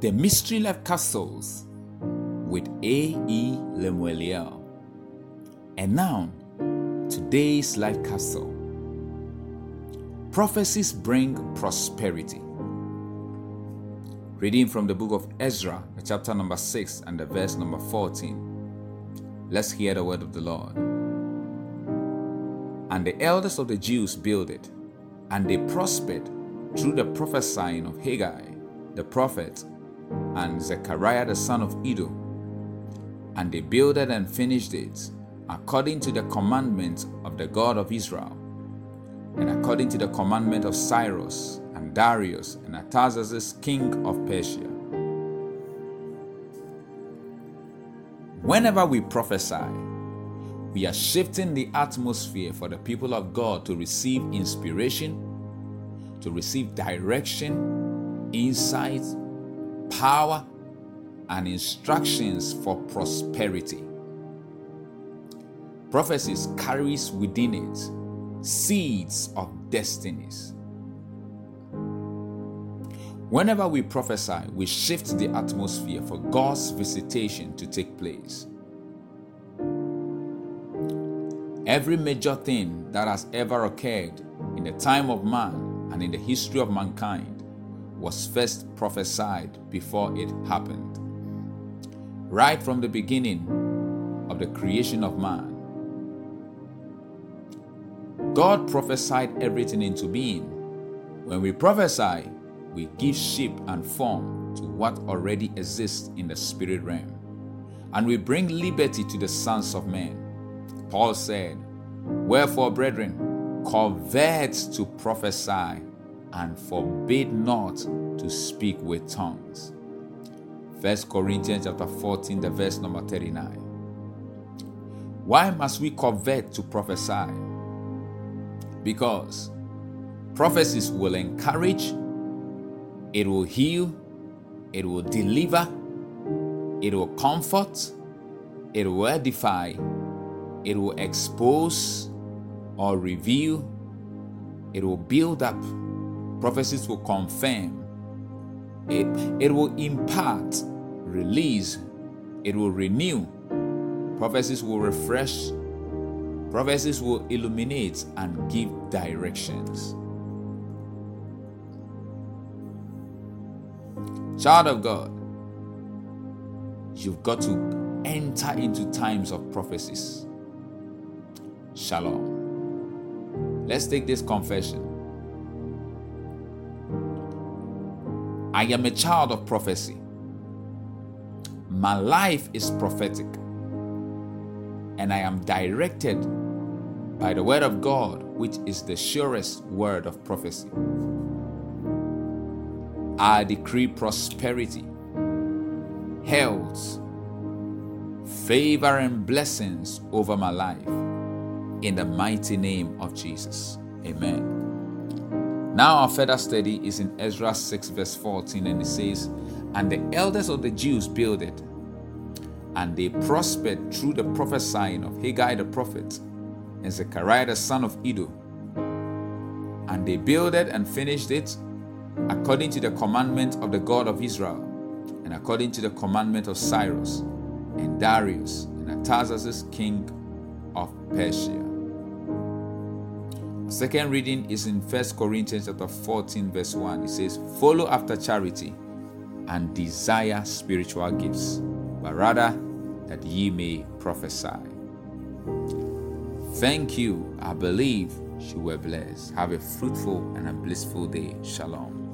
The Mystery Life Castles with A.E. Lemueliel. And now, today's Life Castle. Prophecies bring prosperity. Reading from the book of Ezra, chapter number 6 and the verse number 14. Let's hear the word of the Lord. And the elders of the Jews builded, and they prospered through the prophesying of Haggai, the prophet, and Zechariah the son of Iddo. And they builded and finished it according to the commandment of the God of Israel, and according to the commandment of Cyrus and Darius and Artaxerxes king of Persia. Whenever we prophesy, we are shifting the atmosphere for the people of God to receive inspiration, to receive direction, insight, power, and instructions for prosperity. Prophecies carries within it seeds of destinies. Whenever we prophesy, we shift the atmosphere for God's visitation to take place. Every major thing that has ever occurred in the time of man and in the history of mankind was first prophesied before it happened. Right from the beginning of the creation of man, God prophesied everything into being. When we prophesy, we give shape and form to what already exists in the spirit realm. And we bring liberty to the sons of men. Paul said, Wherefore, brethren, convert to prophesy and forbid not to speak with tongues. 1 Corinthians chapter 14, the verse number 39. Why must we convert to prophesy? Because prophecies will encourage, it will heal, it will deliver, it will comfort, it will edify, it will expose or reveal, it will build up, prophecies will confirm, it, it will impart, release, it will renew, prophecies will refresh, prophecies will illuminate and give directions. Child of God, you've got to enter into times of prophecies. Shalom. Let's take this confession. I am a child of prophecy. My life is prophetic. And I am directed by the word of God, which is the surest word of prophecy. I decree prosperity, health, favor, and blessings over my life in the mighty name of Jesus. Amen. Now, our further study is in Ezra 6, verse 14, and it says, And the elders of the Jews builded, and they prospered through the prophesying of Haggai the prophet and Zechariah the son of Iddo. And they builded and finished it according to the commandment of the God of Israel, and according to the commandment of Cyrus and Darius and Artaxerxes king of Persia. Second reading is in 1 Corinthians chapter 14, verse 1. It says, Follow after charity and desire spiritual gifts, but rather that ye may prophesy. Thank you. I believe you were blessed. Have a fruitful and a blissful day. Shalom.